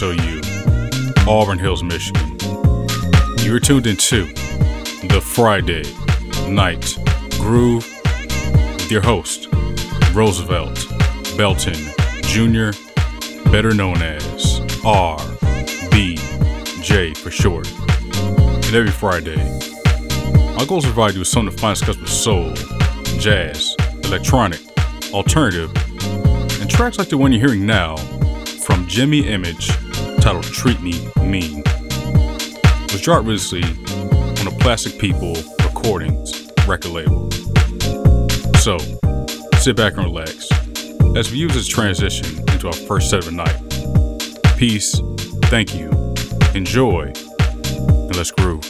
88.3 WXOU, Auburn Hills, Michigan. You're tuned into the Friday Night Groove with your host, Roosevelt Belton Jr., better known as RBJ for short. And every Friday, my goal is to provide you with some of the finest cuts soul, jazz, electronic, alternative, and tracks like the one you're hearing now from Jimmy Image titled Treat Me Mean. Was dropped recently on the Plastic People Recordings record label. So, sit back and relax as we use this transition into our first set of the night. Peace, thank you, enjoy, and let's groove.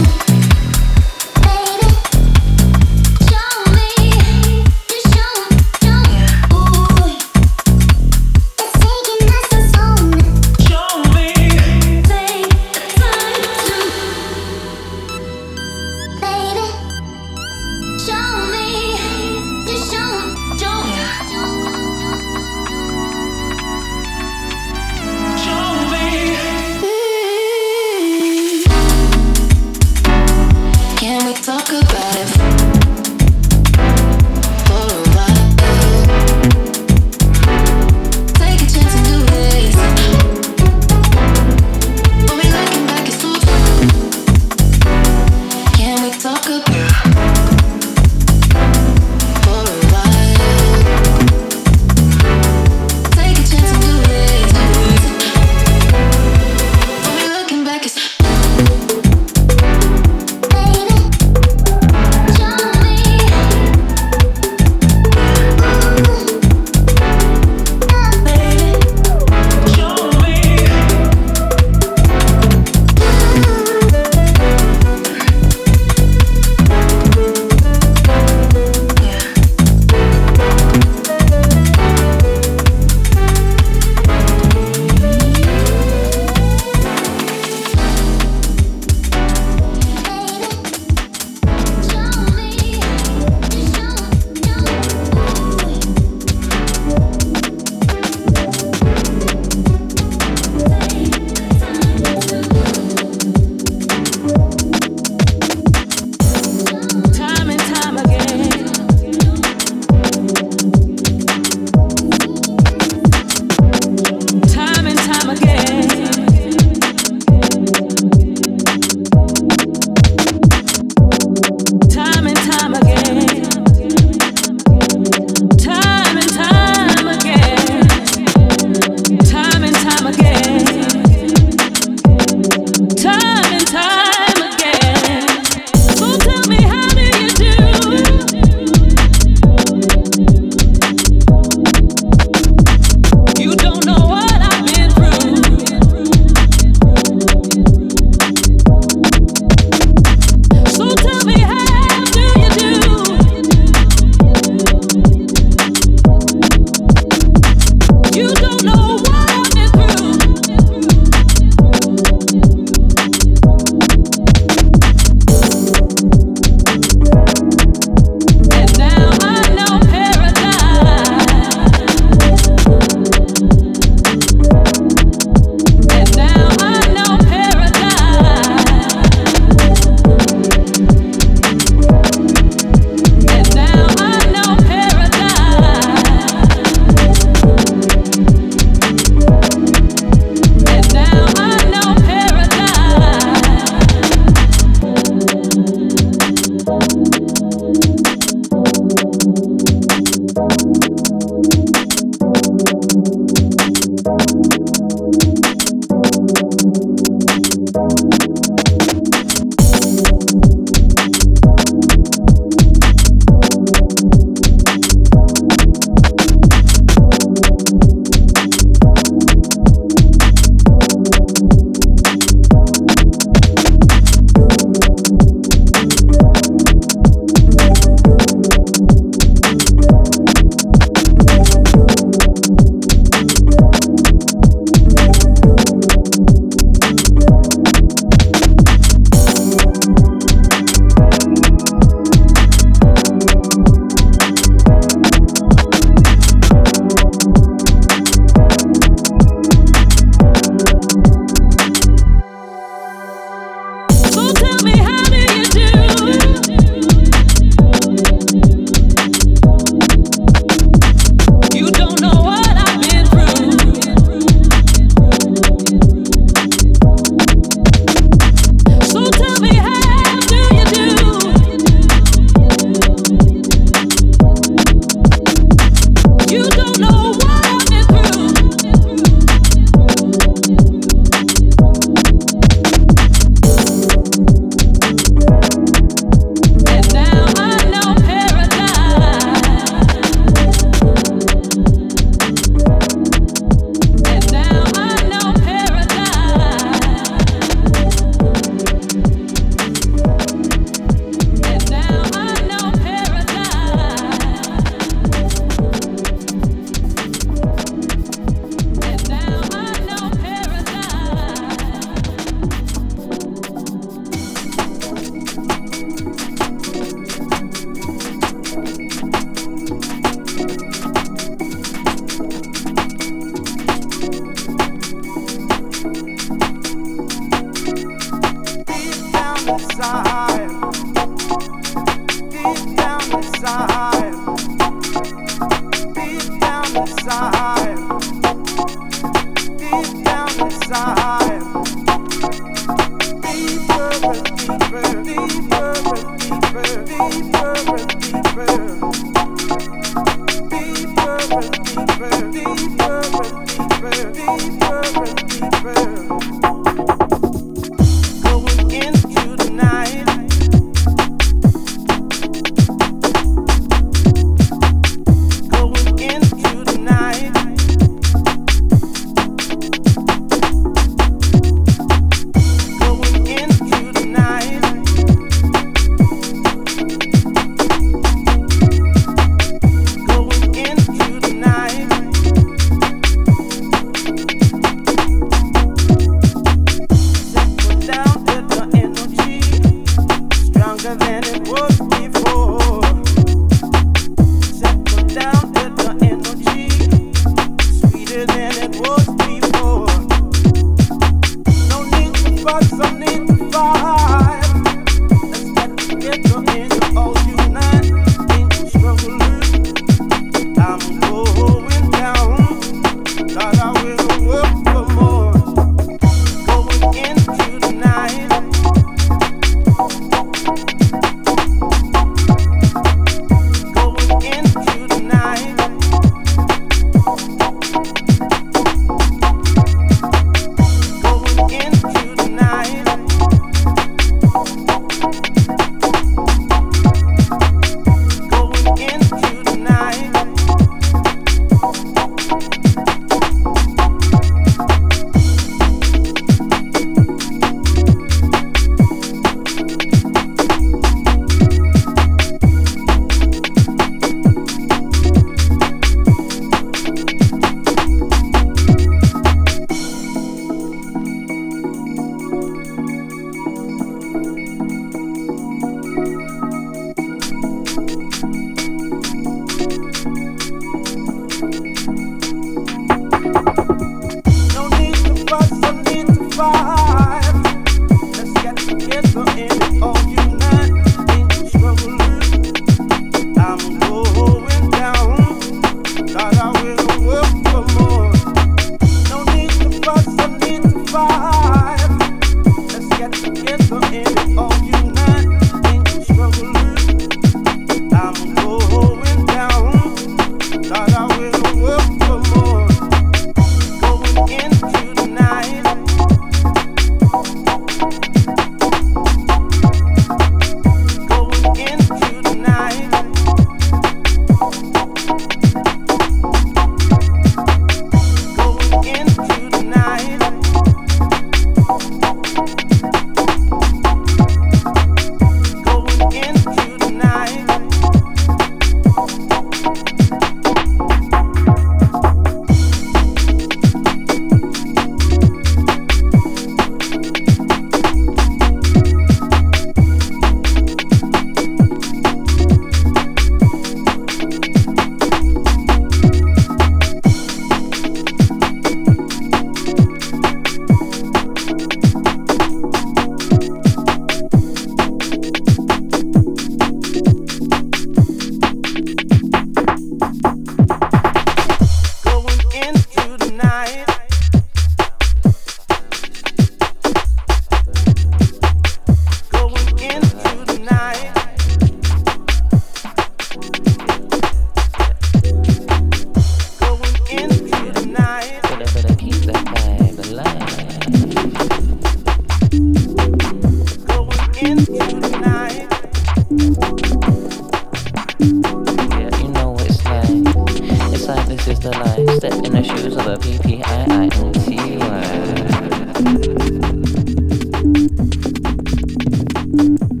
You.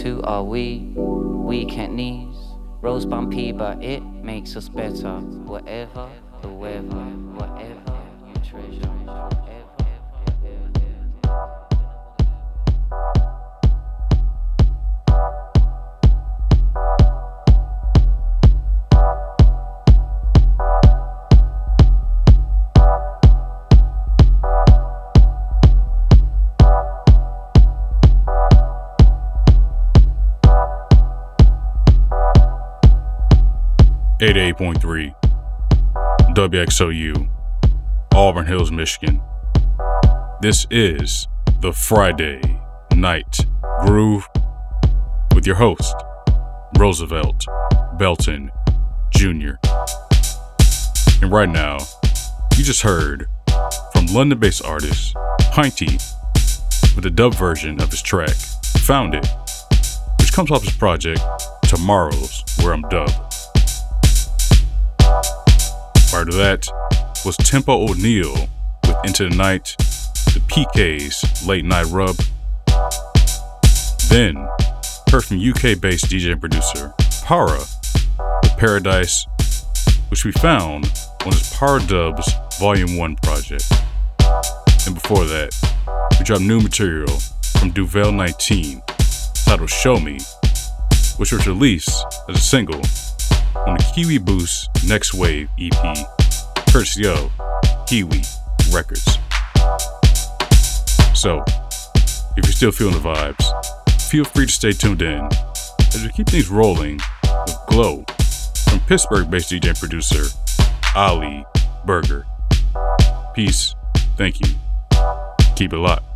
Who are we? Weak at knees, rose bumpy, but it makes us better. Whatever 100.3 WXOU, Auburn Hills, Michigan. This is the Friday Night Groove with your host, Roosevelt Belton Jr. And right now, you just heard from London based artist Pinty with a dub version of his track, Found It, which comes off his project Tomorrow's Where I'm Dubbed. Prior to that was Tempo O'Neill with Into the Night, the PK's Late Night Rub. Then, heard from UK based DJ and producer Para with Paradise, which we found on his Power Dubs Volume 1 project. And before that, we dropped new material from Duvel 19 titled Show Me, which was released as a single on the Kiwi Boost Next Wave EP, of Kiwi Records. So, if you're still feeling the vibes, feel free to stay tuned in as we keep things rolling with Glow from Pittsburgh based DJ producer Ali Berger. Peace, thank you, keep it locked.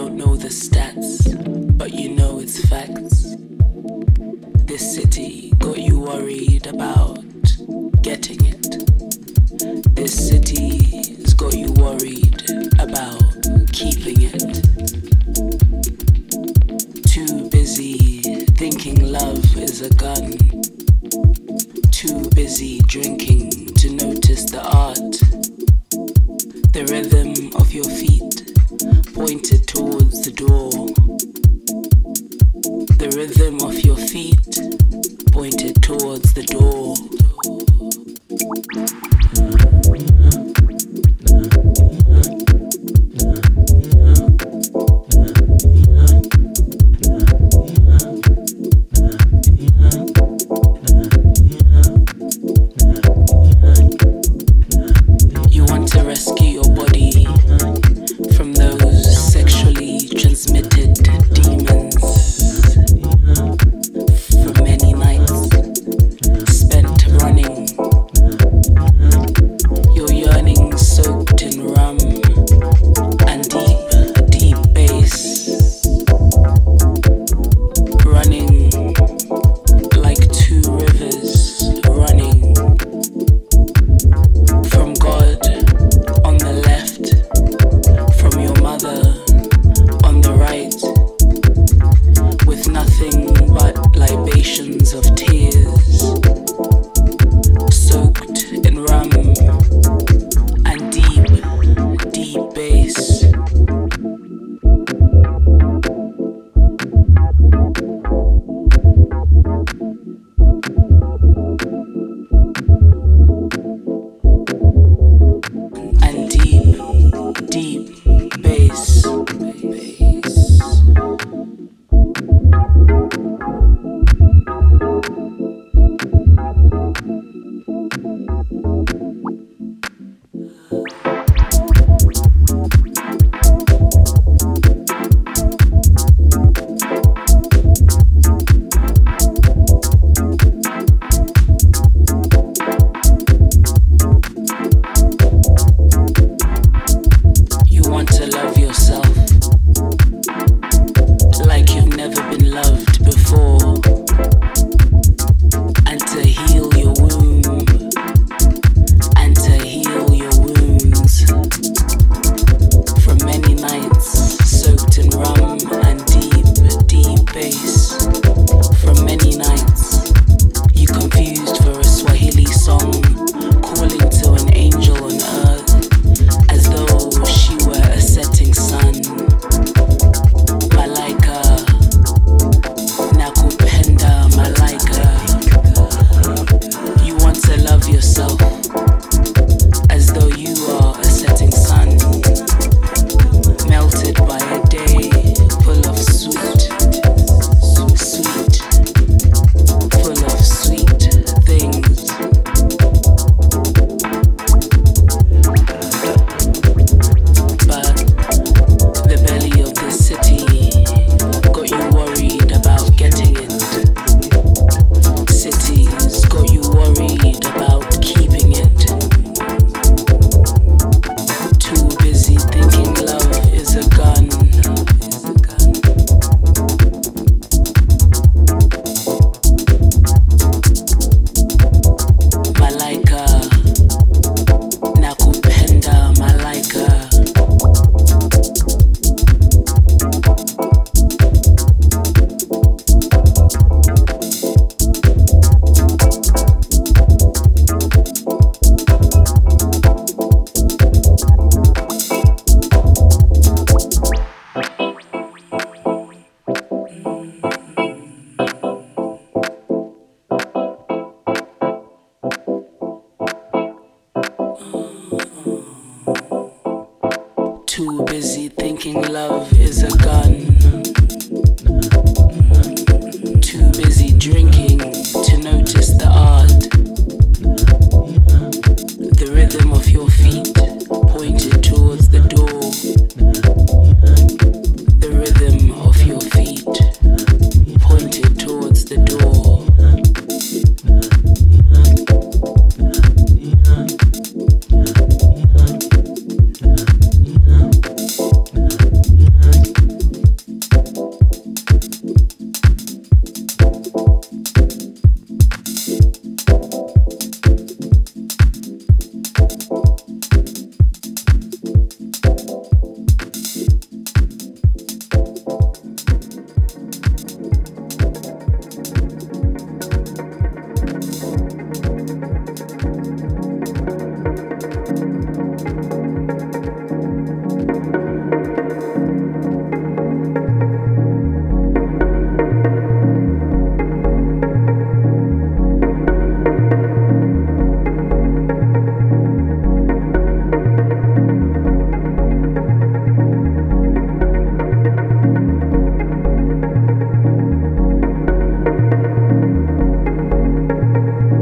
don't know the stats, but you know it's facts. This city got you worried about getting it. This city's got you worried about keeping it. Too busy thinking love is a gun. Too busy drinking to notice the art, the rhythm of your feet pointed towards the door. The rhythm of your feet pointed towards the door.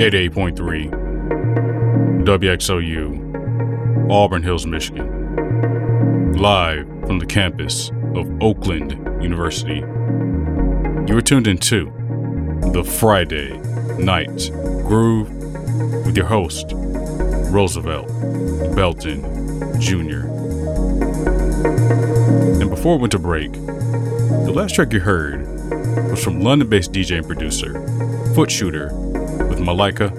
88.3 WXOU, Auburn Hills, Michigan. Live from the campus of Oakland University. You are tuned in to the Friday Night Groove with your host, Roosevelt Belton Jr. And before to break, the last track you heard was from London based DJ and producer Footshooter with Malika.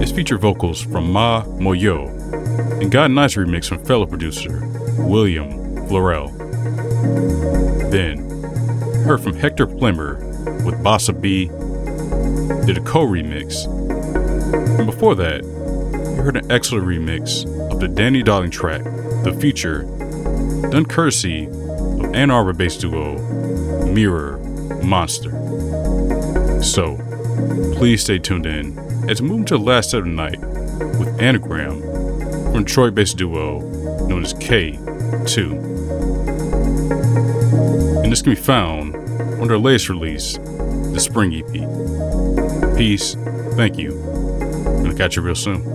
It's featured vocals from Ma Moyo and got a nice remix from fellow producer William Florell. Then, heard from Hector Plimmer with Bossa B, did a co remix. And before that, you heard an excellent remix of the Danny Darling track, The Future, done courtesy of Ann Arbor based duo Mirror Monster. So, please stay tuned in as we move to the last the night with Anagram from Detroit based duo known as K2. And this can be found on their latest release, the Spring EP. Peace, thank you, and I'll catch you real soon.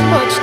much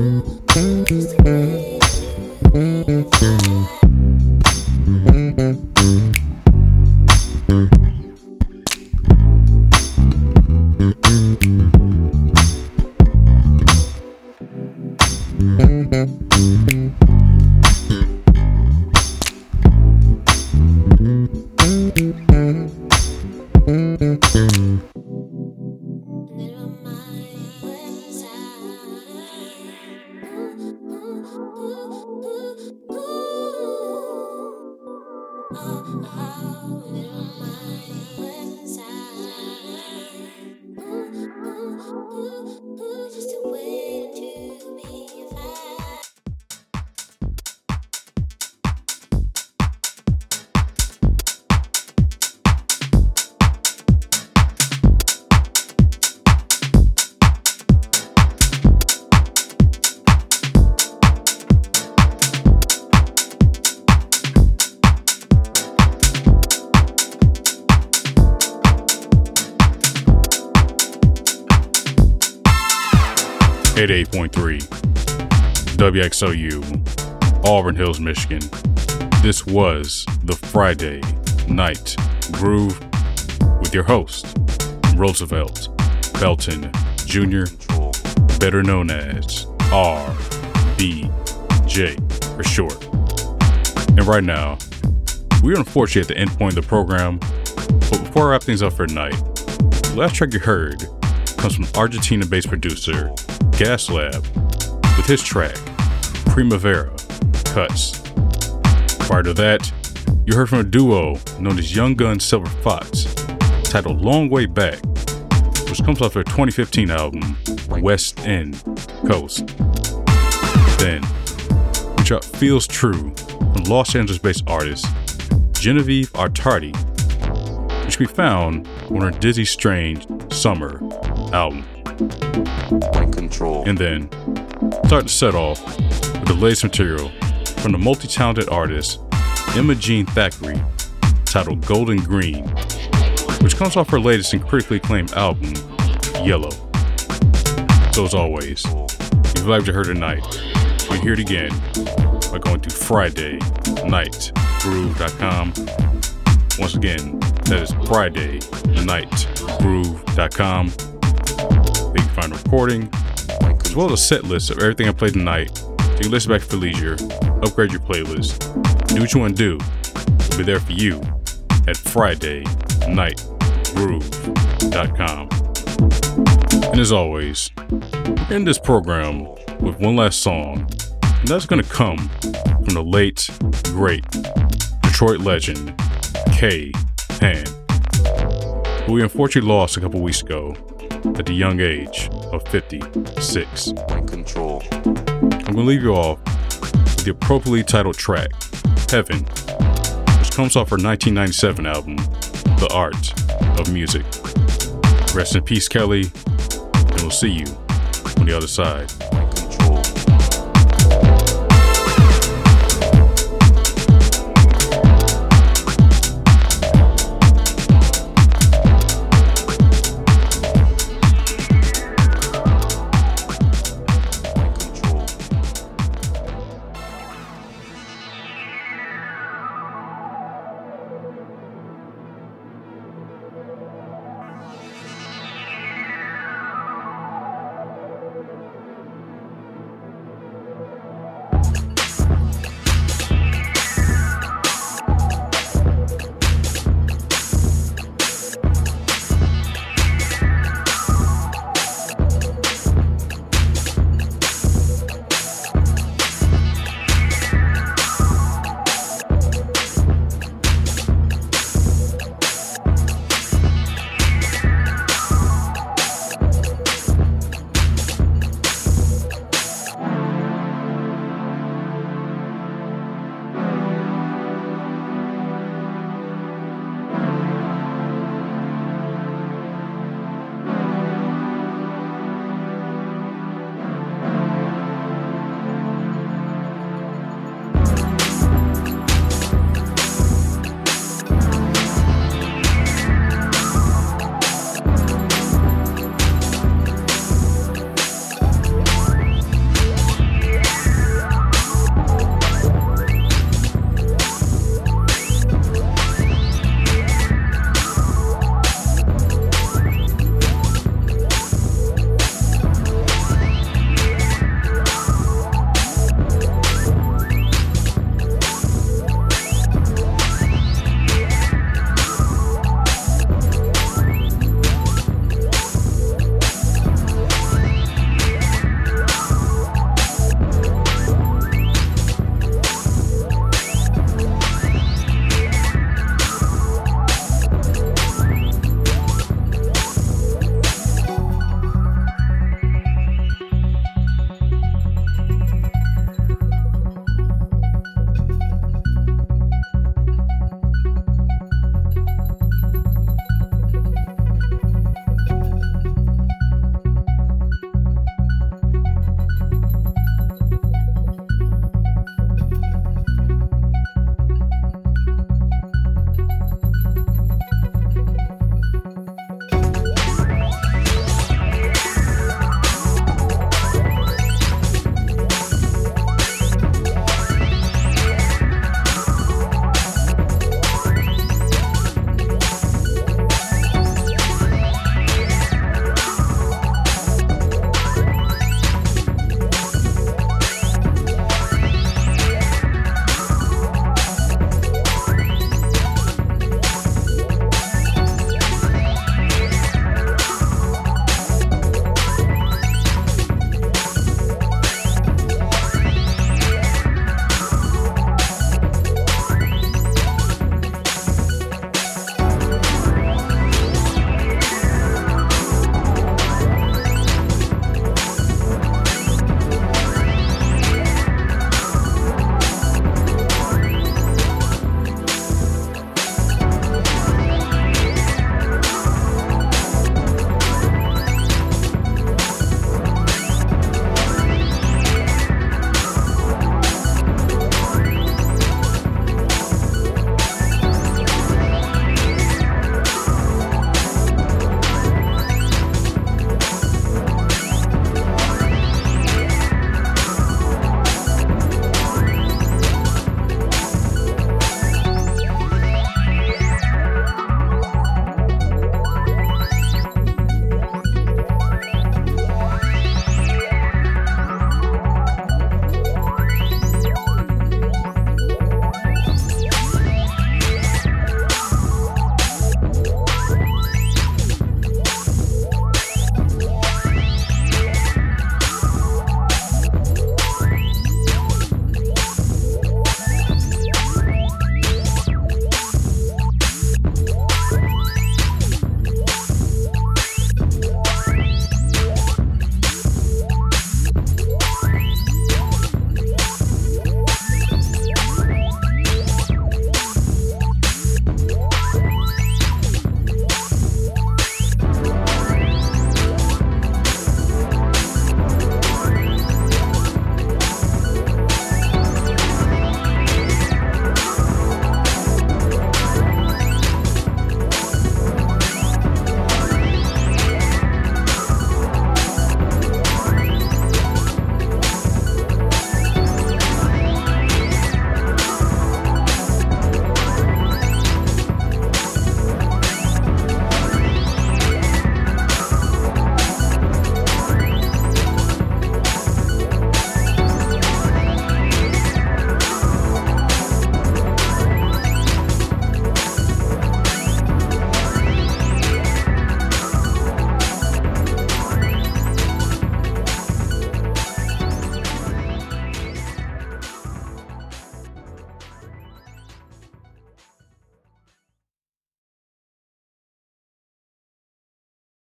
88.3 WXOU, Auburn Hills, Michigan. This was the Friday Night Groove with your host, Roosevelt Belton Jr., better known as RBJ for short. And right now, we're unfortunately at the end point of the program, but before I wrap things up for tonight, the last track you heard comes from Argentina based producer Gas Lab with his track Primavera Cuts. Prior to that, you heard from a duo known as Young Gun Silver Fox titled Long Way Back, which comes off their 2015 album West End Coast. Then, we dropped Feels True from Los Angeles based artist Genevieve Artadi, which we found on her Dizzy Strange Summer album. And then start to set off with the latest material from the multi talented artist Jean Thackray titled Golden Green, which comes off her latest and critically acclaimed album, Yellow. So, as always, if you what you heard tonight, you can hear it again by going to FridayNightGroove.com. Once again, that is FridayNightGroove.com. There you can find a recording, as well as a set list of everything I played tonight. You listen back for leisure, upgrade your playlist, do what you want to do. We'll be there for you at FridayNightGroove.com. And as always, end this program with one last song, and that's going to come from the late, great Detroit legend, K. Pan, who we unfortunately lost a couple weeks ago at the young age of 56. Control. I'm to leave you off with the appropriately titled track, Heaven, which comes off her 1997 album, The Art of Music. Rest in peace, Kelly, and we'll see you on the other side.